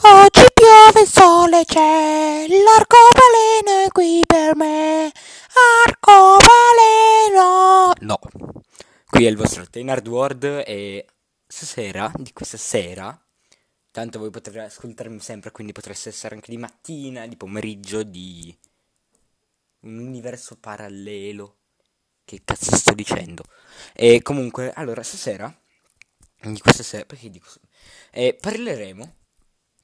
Oggi piove, il sole c'è, l'arcobaleno è qui per me. Arcobaleno! No, qui è il vostro Tenard World e stasera, di questa sera, tanto voi potrete ascoltarmi sempre, quindi potreste essere anche di mattina, di pomeriggio, di un universo parallelo. Che cazzo sto dicendo? E comunque, allora, stasera, di questa sera, perché dico... Eh, parleremo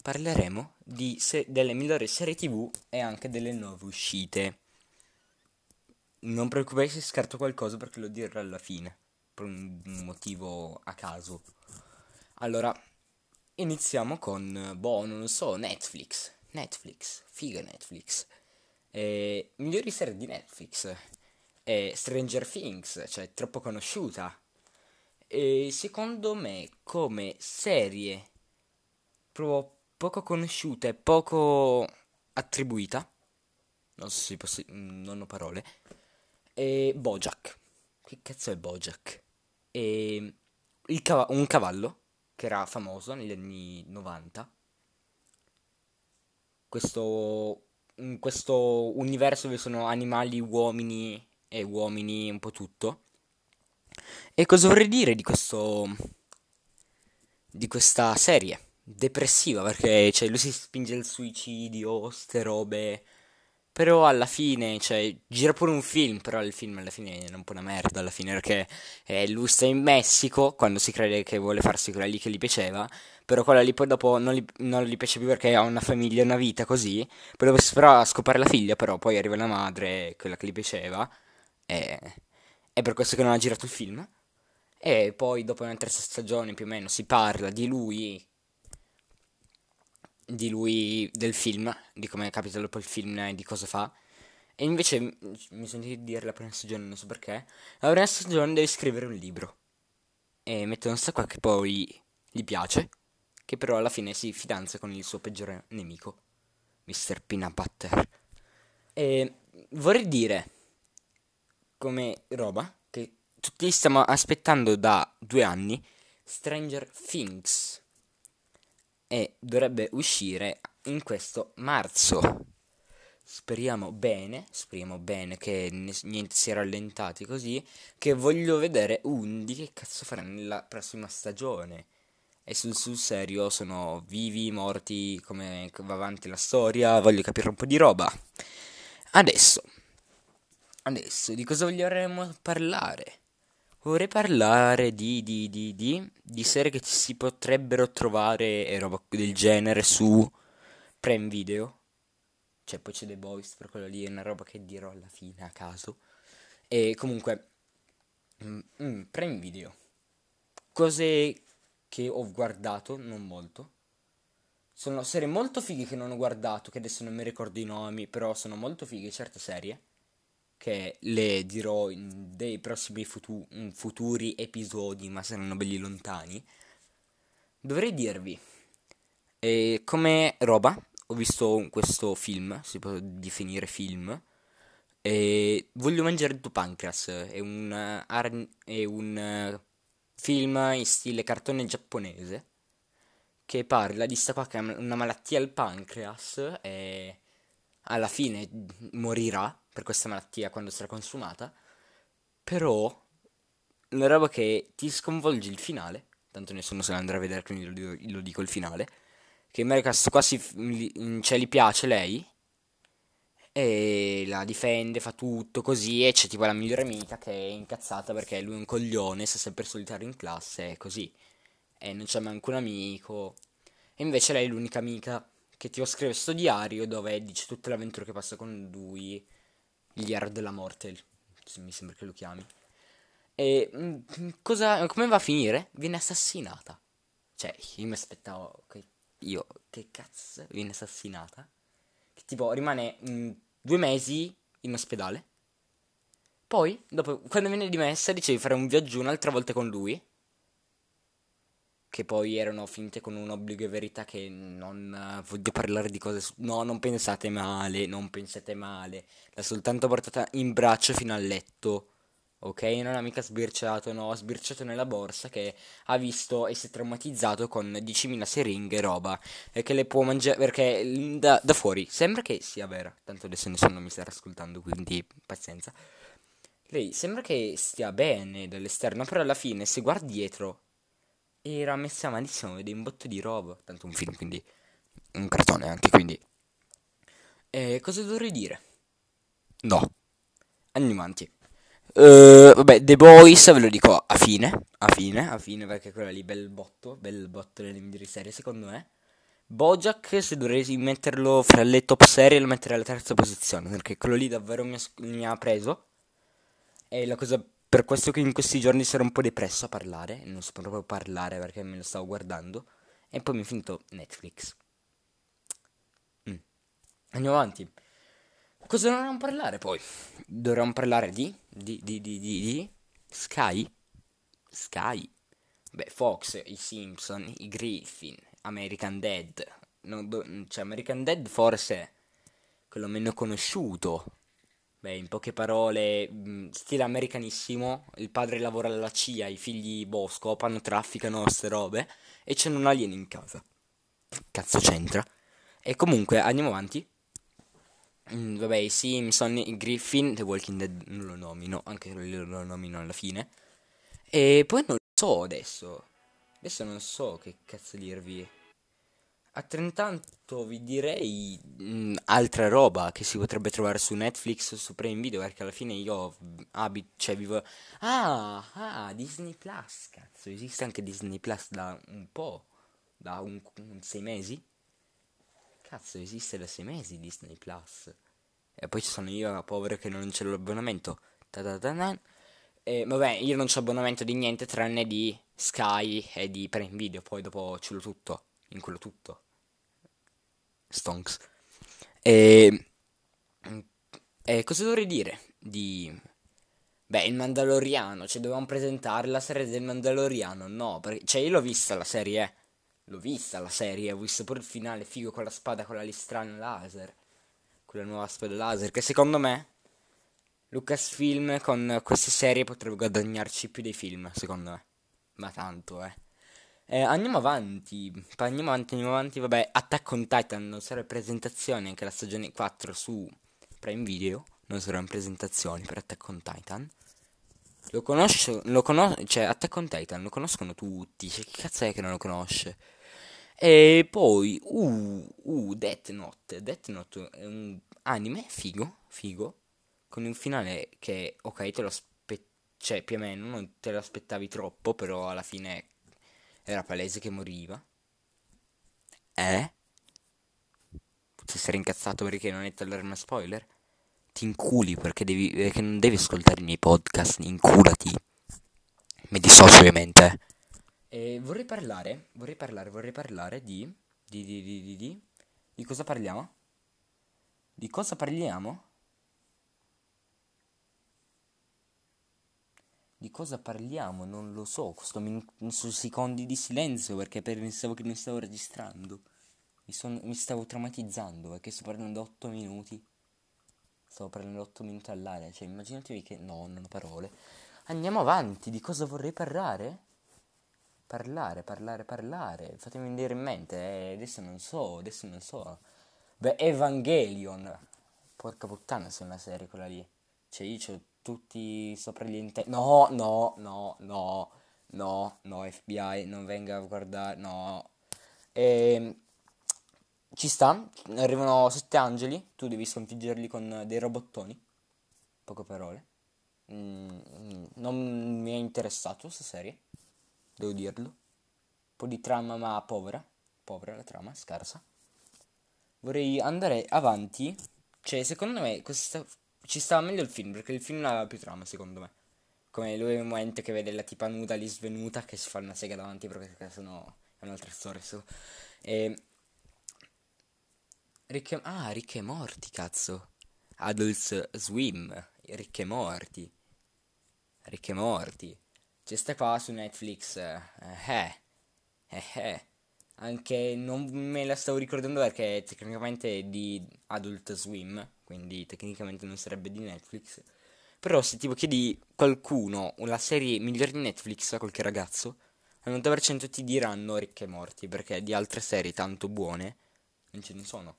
parleremo se- delle migliori serie tv e anche delle nuove uscite. Non preoccupate se scarto qualcosa perché lo dirò alla fine, per un motivo a caso. Allora, iniziamo con, boh, non lo so, Netflix. Netflix, figa Netflix. Eh, migliori serie di Netflix. Eh, Stranger Things, cioè troppo conosciuta. E secondo me come serie proprio poco conosciuta e poco attribuita. Non so se posso... non ho parole. E Bojack. Che cazzo è Bojack? E cav- un cavallo che era famoso negli anni 90. Questo in questo universo dove sono animali, uomini e uomini un po' tutto. E cosa vorrei dire di questo di questa serie? Depressiva perché cioè, lui si spinge al suicidio, ste robe. Però alla fine, cioè, gira pure un film, però il film alla fine è un po' una merda alla fine perché eh, lui sta in Messico quando si crede che vuole farsi quella lì che gli piaceva, però quella lì poi dopo non gli, non gli piace più perché ha una famiglia, una vita così, poi dopo si farà scopare la figlia, però poi arriva la madre, quella che gli piaceva, e è per questo che non ha girato il film. E poi dopo una terza stagione più o meno si parla di lui di lui, del film, di come capita dopo il film e di cosa fa. E invece mi sentite dire la prima stagione, non so perché. La prima stagione deve scrivere un libro. E mettono sta qua che poi gli piace. Che però alla fine si fidanza con il suo peggiore nemico, Mr. Peanut Butter. E vorrei dire, come roba, che tutti stiamo aspettando da due anni Stranger Things e dovrebbe uscire in questo marzo. Speriamo bene, speriamo bene che niente si è rallentati così, che voglio vedere Undi che cazzo farà nella prossima stagione. E sul, sul serio sono vivi, morti, come va avanti la storia, voglio capire un po' di roba. Adesso, adesso di cosa vogliamo parlare? Vorrei parlare di, di, di, di, di serie che si potrebbero trovare e roba del genere su Prime Video. Cioè, poi c'è The Boys, per quello lì è una roba che dirò alla fine a caso. E comunque, mm, mm, Prime Video. Cose che ho guardato, non molto. Sono serie molto fighe che non ho guardato, che adesso non mi ricordo i nomi, però sono molto fighe certe serie che le dirò in dei prossimi futu- futuri episodi, ma saranno belli lontani, dovrei dirvi, eh, come roba, ho visto questo film, si può definire film, e voglio mangiare il tuo pancreas, è un, ar- è un film in stile cartone giapponese, che parla di sta qua che ha una malattia al pancreas e alla fine morirà per questa malattia quando sarà consumata, però una roba che ti sconvolge il finale, tanto nessuno se la andrà a vedere, quindi lo dico, lo dico il finale, che in America quasi cioè, gli piace lei, e la difende, fa tutto così, e c'è tipo la migliore amica che è incazzata perché lui è un coglione, sta sempre solitario in classe, e così, e non c'è manco un amico, e invece lei è l'unica amica che ti scrive questo diario dove dice tutte le avventure che passa con lui, gli Iar della morte, mi sembra che lo chiami. E mm, cosa, come va a finire? Viene assassinata. Cioè, io mi aspettavo che io, che cazzo, viene assassinata? Che tipo rimane mh, mm, due mesi in ospedale. Poi, dopo, quando viene dimessa, dice di fare un viaggio un'altra volta con lui che poi erano finte con un obbligo e verità che non uh, voglio parlare di cose... No, non pensate male, non pensate male. L'ha soltanto portata in braccio fino al letto, ok? Non ha mica sbirciato, no, ha sbirciato nella borsa che ha visto e si è traumatizzato con 10.000 siringhe e roba e che le può mangiare perché da, da, fuori sembra che sia vera, tanto adesso nessuno mi starà ascoltando, quindi pazienza. Lei sembra che stia bene dall'esterno, però alla fine se guardi dietro era messa malissimo, vede un botto di roba, tanto un film, quindi un cartone anche, quindi... E cosa dovrei dire? No. Andiamo avanti. Uh, vabbè, The Boys ve lo dico a fine, a fine, a fine, perché quella lì bel botto, bel botto delle migliori serie secondo me. Bojack, se dovrei metterlo fra le top serie, lo metterei alla terza posizione, perché quello lì davvero mi ha, mi ha preso. E la cosa per questo che in questi giorni sarò un po' depresso a parlare, non so proprio parlare perché me lo stavo guardando. E poi mi è finito Netflix. Mm. Andiamo avanti. Cosa dovremmo parlare poi? Dovremmo parlare di, di, di, di, di, di Sky? Sky? Beh, Fox, i Simpson, i Griffin, American Dead. No, do, cioè, American Dead forse quello meno conosciuto. Beh, in poche parole, stile americanissimo. Il padre lavora alla CIA, i figli boh, scopano, trafficano queste robe. E c'è un alieno in casa. Cazzo c'entra? E comunque, andiamo avanti. Mm, vabbè, i Simpson, i Griffin, The Walking Dead non lo nomino, anche se lo nomino alla fine. E poi non lo so adesso. Adesso non so che cazzo dirvi. A Trentanto vi direi mh, mm, altra roba che si potrebbe trovare su Netflix o su Prime Video perché alla fine io abito, cioè vivo... Ah, ah, Disney Plus, cazzo, esiste anche Disney Plus da un po', da un, un sei mesi? Cazzo, esiste da sei mesi Disney Plus. E poi ci sono io, povero, che non c'è l'abbonamento. E vabbè, io non c'ho abbonamento di niente tranne di Sky e di Prime Video. Poi dopo ce l'ho tutto. In quello tutto. Stonks. E. E cosa dovrei dire? Di. Beh, il Mandaloriano. Cioè, dovevamo presentare la serie del Mandaloriano. No, perché. Cioè, io l'ho vista la serie, eh. L'ho vista la serie, ho visto pure il finale figo con la spada con la listrana laser. Quella nuova spada laser. Che secondo me Lucasfilm con queste serie potrebbe guadagnarci più dei film, secondo me. Ma tanto, eh. Eh andiamo avanti. Andiamo avanti, andiamo avanti. Vabbè, Attack on Titan non sarà in presentazione anche la stagione 4 su Prime Video. Non sarà in presentazioni per Attack on Titan. Lo conosco, lo conosco, cioè Attack on Titan lo conoscono tutti, cioè che cazzo è che non lo conosce? E poi, uh, uh, Death Note. Death Note è un anime figo, figo, con un finale che, ok, te lo aspettavi, cioè più o meno non te lo aspettavi troppo, però alla fine era palese che moriva. Eh? Ti sei incazzato perché non è l'allarme spoiler? Ti inculi perché, devi, perché non devi ascoltare i miei podcast, inculati. Mi dissocio ovviamente. E vorrei parlare, vorrei parlare, vorrei parlare di... Di, di, di, di, di... Di cosa parliamo? Di cosa parliamo? Di cosa parliamo? Non lo so. Questo minuto, secondi di silenzio perché pensavo che mi stavo registrando. Mi, son, mi stavo traumatizzando perché sto parlando 8 minuti. Stavo parlando 8 minuti all'aria. Cioè, immaginatevi che. No, non ho parole. Andiamo avanti. Di cosa vorrei parlare? Parlare, parlare, parlare. Fatemi venire in mente. Eh, adesso non so, adesso non so. Beh, Evangelion. Porca puttana, se è una serie quella lì. Cioè, io ho tutti sopra gli intenti. No, no, no, no, no, no, FBI, non venga a guardare, no. E... Ehm, ci sta, arrivano sette angeli, tu devi sconfiggerli con dei robottoni. Poche parole. Mm, non mi è interessato questa serie devo dirlo. Un po' di trama ma povera, povera la trama, scarsa. Vorrei andare avanti, cioè secondo me questa, ci stava meglio il film, perché il film aveva più trama secondo me. Come lui nel momento che vede la tipa nuda lì svenuta che si fa una sega davanti perché sennò è un'altra storia. So. E... Rick e... Ah, Rick e Morti, cazzo. Adult Swim, Rick e Morti. Rick e Morti. C'è sta qua su Netflix. Eh, eh, eh, eh. Anche non me la stavo ricordando perché tecnicamente è di Adult Swim, quindi tecnicamente non sarebbe di Netflix. Però se tipo chiedi qualcuno una serie migliore di Netflix a qualche ragazzo, al 90% ti diranno Ricche e Morti, perché di altre serie tanto buone non ce ne sono.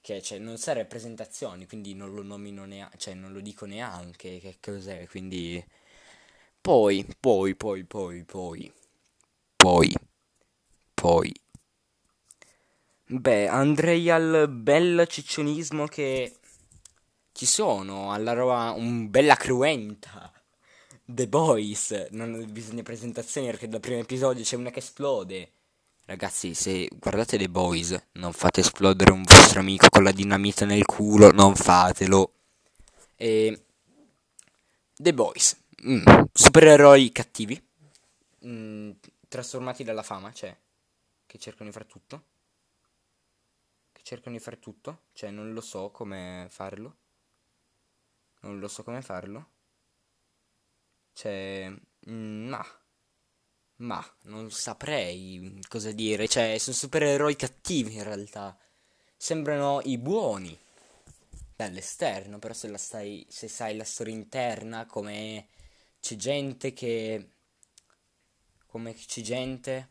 Che cioè, non sa rappresentazioni, quindi non lo nomino neanche, cioè non lo dico neanche che cos'è, quindi... Poi, poi, poi, poi, poi, poi, poi... Beh, andrei al bel ciccionismo che ci sono, alla roba un bella cruenta. The Boys, non bisogna presentazioni perché dal primo episodio c'è una che esplode. Ragazzi, se guardate The Boys, non fate esplodere un vostro amico con la dinamita nel culo, non fatelo. E... The Boys, mm. supereroi cattivi, mm. trasformati dalla fama, cioè, che cercano di fare tutto. Che cercano di fare tutto, cioè, non lo so come farlo. Non lo so come farlo. Cioè, mm, ma, ma, non saprei cosa dire. Cioè, sono supereroi cattivi in realtà. Sembrano i buoni dall'esterno, però se la stai, se sai la storia interna, come c'è gente che, come c'è gente,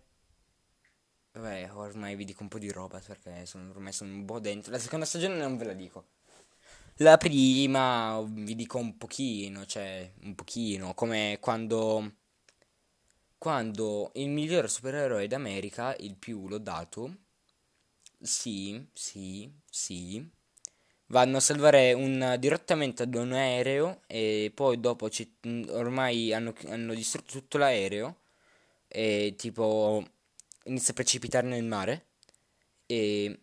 vabbè, ormai vi dico un po' di roba perché sono, ormai sono un po' dentro. La seconda stagione non ve la dico. La prima vi dico un pochino, cioè un pochino, come quando quando il miglior supereroe d'America, il più lodato, sì, sì, sì, vanno a salvare un, direttamente ad un aereo e poi dopo ci, ormai hanno, hanno distrutto tutto l'aereo e tipo inizia a precipitare nel mare e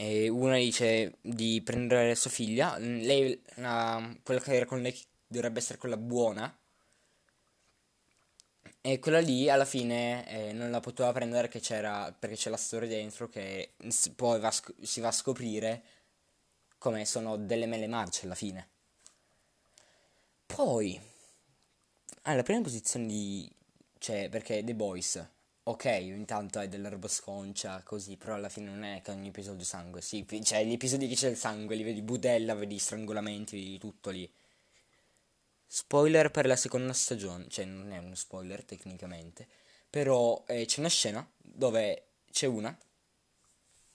e una dice di prendere sua figlia, lei, la, quella che era con lei dovrebbe essere quella buona, e quella lì alla fine eh, non la poteva prendere perché c'è la storia dentro che poi va, si va a scoprire come sono delle mele marce alla fine. Poi, alla prima posizione di... cioè perché The Boys ok, intanto è della roba sconcia, così, però alla fine non è che ogni episodio sangue, sì, cioè gli episodi che c'è il sangue, li vedi budella, vedi strangolamenti, vedi tutto lì. Spoiler per la seconda stagione, cioè non è uno spoiler tecnicamente, però eh, c'è una scena dove c'è una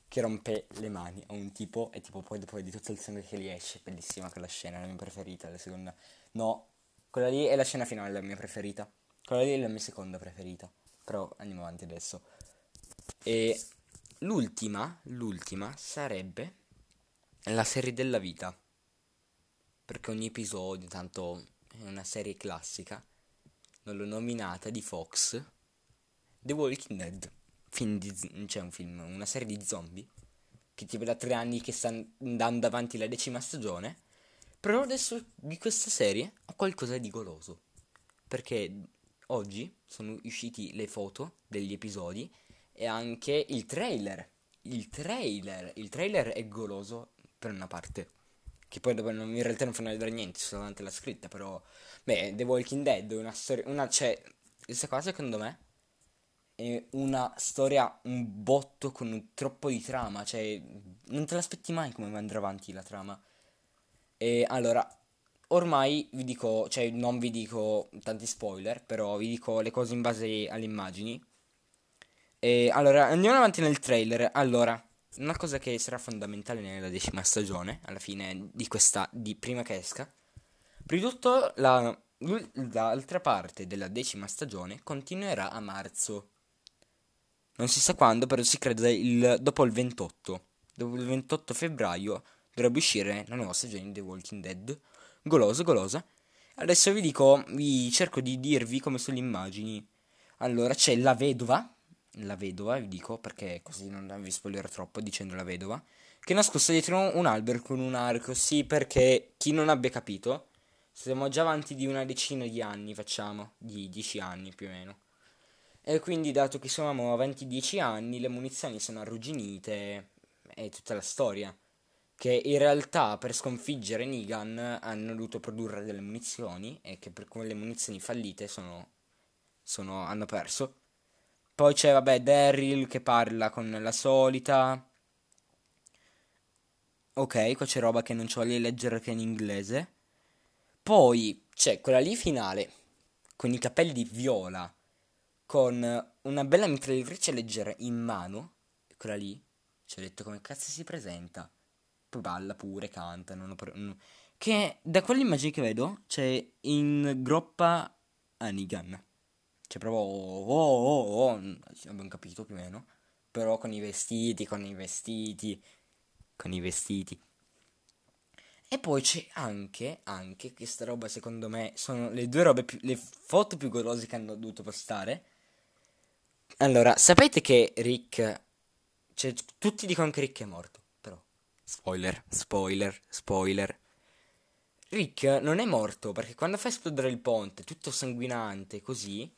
che rompe le mani a un tipo e tipo poi dopo vedi tutto il sangue che gli esce, bellissima quella scena, la mia preferita, la seconda. No, quella lì è la scena finale, la mia preferita. Quella lì è la mia seconda preferita. Però andiamo avanti adesso. E l'ultima, l'ultima sarebbe la serie della vita. Perché ogni episodio, tanto è una serie classica, non l'ho nominata, di Fox. The Walking Dead. Film di, c'è un film, una serie di zombie. Che tipo da tre anni che sta andando avanti la decima stagione. Però adesso di questa serie ho qualcosa di goloso. Perché oggi sono usciti le foto degli episodi e anche il trailer. Il trailer, il trailer è goloso per una parte. Che poi dopo non, in realtà non fanno vedere niente, solamente la scritta, però... Beh, The Walking Dead è una storia... Una, cioè, questa qua secondo me è una storia un botto con un troppo di trama, cioè non te l'aspetti mai come andrà avanti la trama. E allora, ormai vi dico, cioè non vi dico tanti spoiler, però vi dico le cose in base alle immagini. E allora, andiamo avanti nel trailer. Allora, una cosa che sarà fondamentale nella decima stagione, alla fine di questa, di prima che esca. Prima di tutto, la, l'altra parte della decima stagione continuerà a marzo. Non si sa quando, però si crede il, dopo il 28. Dopo il 28 febbraio dovrebbe uscire la nuova stagione di The Walking Dead goloso, golosa. Adesso vi dico, vi cerco di dirvi come sono le immagini. Allora, c'è la vedova, la vedova, vi dico, perché così non vi spoilerò troppo dicendo la vedova, che è nascosta dietro un albero con un arco. Sì, perché chi non abbia capito, siamo già avanti di una decina di anni, facciamo, di dieci anni più o meno. E quindi, dato che siamo avanti dieci anni, le munizioni sono arrugginite, è tutta la storia che in realtà per sconfiggere Negan hanno dovuto produrre delle munizioni e che per quelle munizioni fallite sono, sono, hanno perso. Poi c'è, vabbè, Daryl che parla con la solita. Ok, qua c'è roba che non ci voglio leggere che in inglese. Poi c'è quella lì finale, con i capelli viola, con una bella mitragliatrice leggera in mano, quella lì, ci ho detto come cazzo si presenta. Balla pure, canta, non ho pro- non- che da quelle immagini che vedo c'è in groppa Anigan. C'è proprio oh, oh, oh, oh, abbiamo capito più o meno. Però con i vestiti, con i vestiti, con i vestiti. E poi c'è anche, anche, questa roba secondo me sono le due robe più, le foto più golose che hanno dovuto postare. Allora, sapete che Rick, cioè tutti dicono che Rick è morto, spoiler, spoiler, spoiler. Rick non è morto perché quando fa esplodere il ponte, tutto sanguinante, così,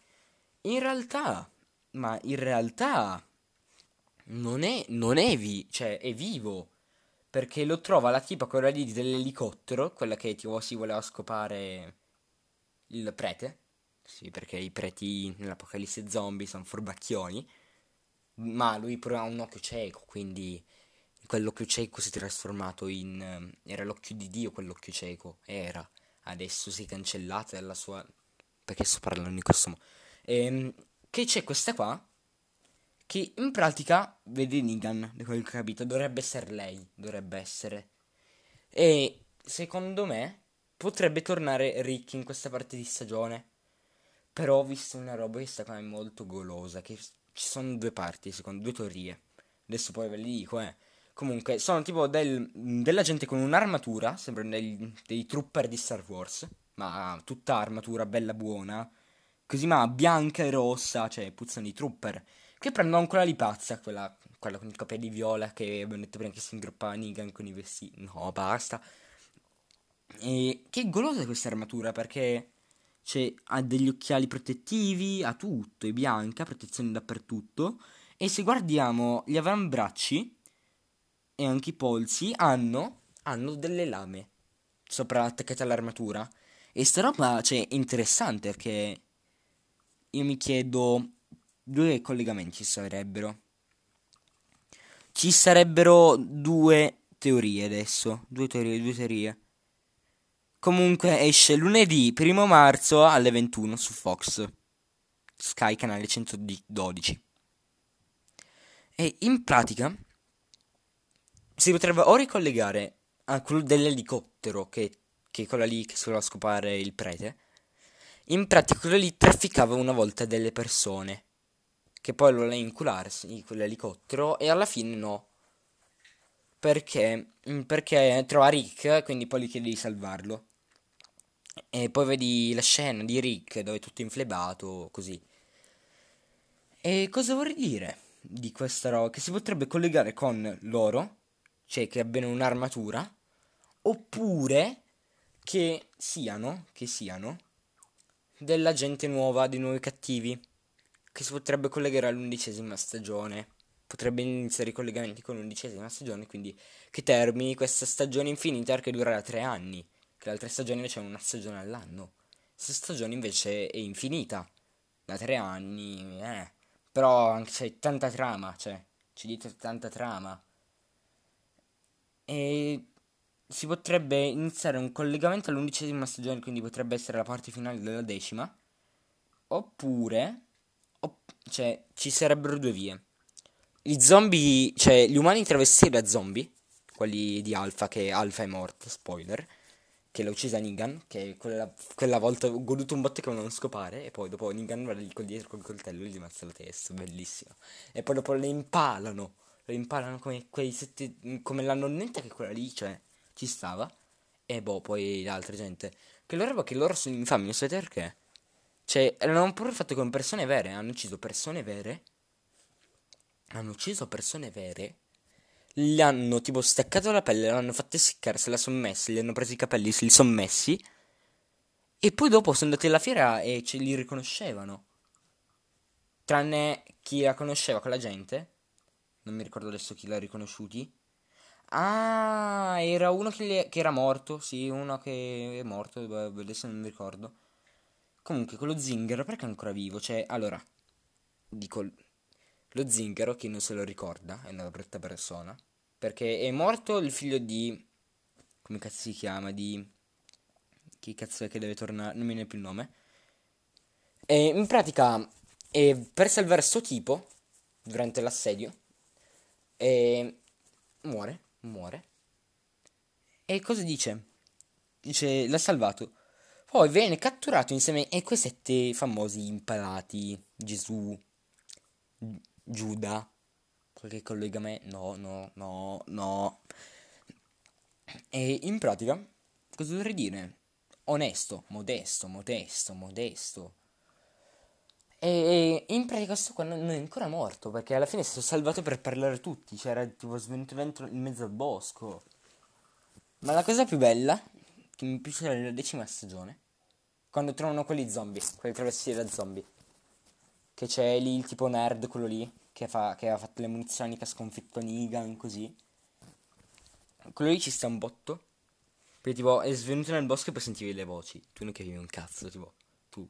in realtà, ma in realtà non è, non è, vi, cioè è vivo. Perché lo trova la tipa quella lì dell'elicottero, quella che tipo si voleva scopare il prete. Sì, perché i preti nell'apocalisse zombie sono furbacchioni. Ma lui pure ha un occhio cieco, quindi quell'occhio cieco si è trasformato in... eh, era l'occhio di Dio quell'occhio cieco, era. Adesso si è cancellata dalla sua... Perché sto parlando in questo modo? Ehm, che c'è questa qua, che in pratica, vede Negan, da quel che ho capito, dovrebbe essere lei, dovrebbe essere. E secondo me potrebbe tornare Rick in questa parte di stagione. Però ho visto una roba che sta qua è molto golosa, che ci sono due parti, secondo due teorie. Adesso poi ve le dico, eh. Comunque, sono tipo del, della gente con un'armatura, sembrano dei, dei trooper di Star Wars, ma tutta armatura bella buona, così ma bianca e rossa, cioè puzzano di trooper, che prendono quella lì pazza, quella, quella con i capelli viola che abbiamo detto prima che si ingroppa Negan con i vestiti, no basta. E che golosa questa armatura perché c'è, ha degli occhiali protettivi, ha tutto, è bianca, protezione dappertutto. E se guardiamo gli avambracci e anche i polsi, hanno, hanno delle lame sopra attaccate all'armatura. E sta roba, cioè, interessante perché io mi chiedo due collegamenti ci sarebbero. Ci sarebbero due teorie adesso, due teorie, due teorie. Comunque esce lunedì 1 marzo alle 21 su Fox. Sky canale 112. E in pratica si potrebbe o ricollegare a quello dell'elicottero che, che è quella lì che si voleva scopare il prete. In pratica quello lì trafficava una volta delle persone che poi lo voleva incularsi quell'elicottero e alla fine no. Perché? Perché trova Rick, quindi poi gli chiede di salvarlo. E poi vedi la scena di Rick dove è tutto inflebato, così. E cosa vorrei dire di questa roba? Che si potrebbe collegare con loro, cioè che abbiano un'armatura, oppure che siano, che siano della gente nuova, dei nuovi cattivi, che si potrebbe collegare all'undicesima stagione. Potrebbe iniziare i collegamenti con l'undicesima stagione, quindi che termini questa stagione infinita che durerà tre anni. Che stagioni invece hanno una stagione all'anno. Questa stagione invece è infinita. Da tre anni, eh. Però anche c'è tanta trama, cioè, c'è dietro tanta trama. E si potrebbe iniziare un collegamento all'undicesima stagione, quindi potrebbe essere la parte finale della decima. Oppure, opp- cioè, ci sarebbero due vie. I zombie, cioè, gli umani travestiti da zombie, quelli di Alpha, che Alpha è morto, spoiler, che l'ha uccisa Negan, che quella, quella volta ho goduto un botto che volevano scopare, e poi dopo Negan va lì col dietro col coltello e gli ammazza la testa, bellissimo. E poi dopo le impalano, le impalano come quei sette, come la nonnetta che quella lì, cioè, ci stava. E boh, poi l'altra gente. Che loro, che loro sono infami, non sapete perché? Cioè, erano pure fatte con persone vere, hanno ucciso persone vere. Hanno ucciso persone vere. Gli hanno tipo staccato la pelle, l'hanno fatta seccare, se la sono messa, gli hanno preso i capelli, se li sono messi. E poi dopo sono andati alla fiera e ce li riconoscevano. Tranne chi la conosceva quella gente. Non mi ricordo adesso chi l'ha riconosciuti. Ah, era uno che, che era morto. Sì, uno che è morto. beh, Adesso non mi ricordo. Comunque, quello zingaro, perché è ancora vivo? Cioè, allora, dico, lo zingaro, chi non se lo ricorda, è una brutta persona. Perché è morto il figlio di... Come cazzo si chiama? Di... Chi cazzo è che deve tornare? Non mi viene più il nome. E in pratica, per salvare sto tipo, durante l'assedio, e muore, muore. E cosa dice? Dice, l'ha salvato. Poi viene catturato insieme a quei sette famosi impalati, Gesù, Giuda, qualche collega a me, no, no, no, no. E in pratica, cosa dovrei dire? Onesto, modesto, modesto, modesto. E in pratica questo qua non è ancora morto, perché alla fine è stato salvato per parlare tutti, c'era tipo svenuto dentro in mezzo al bosco. Ma la cosa più bella, che mi piace nella decima stagione, quando trovano quelli zombie, quelli travestiti da zombie. Che c'è lì il tipo nerd, quello lì, che, fa, che ha fatto le munizioni, che ha sconfitto Negan, così. Quello lì ci sta un botto. Perché tipo è svenuto nel bosco e poi sentivi le voci. Tu non capivi un cazzo, tipo. Tu.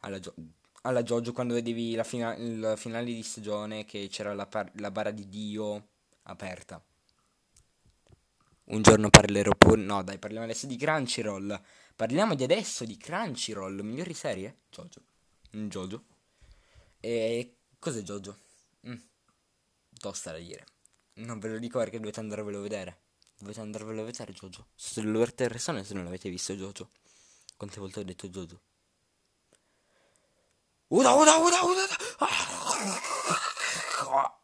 Alla, gio- alla Jojo quando vedevi la fina- il finale di stagione che c'era la, par- la bara di Dio aperta. Un giorno parlerò pure. No, dai, parliamo adesso di Crunchyroll. Parliamo di adesso di Crunchyroll. Migliori serie? Jojo. Un Jojo. E cos'è Jojo? Mm. Tosta da dire. Non ve lo dico perché dovete andarvelo a vedere. Dovete andarvelo a vedere Jojo. Se lo avete persone se non l'avete visto Jojo. Quante volte ho detto Jojo? おだおだおだおだだ。あ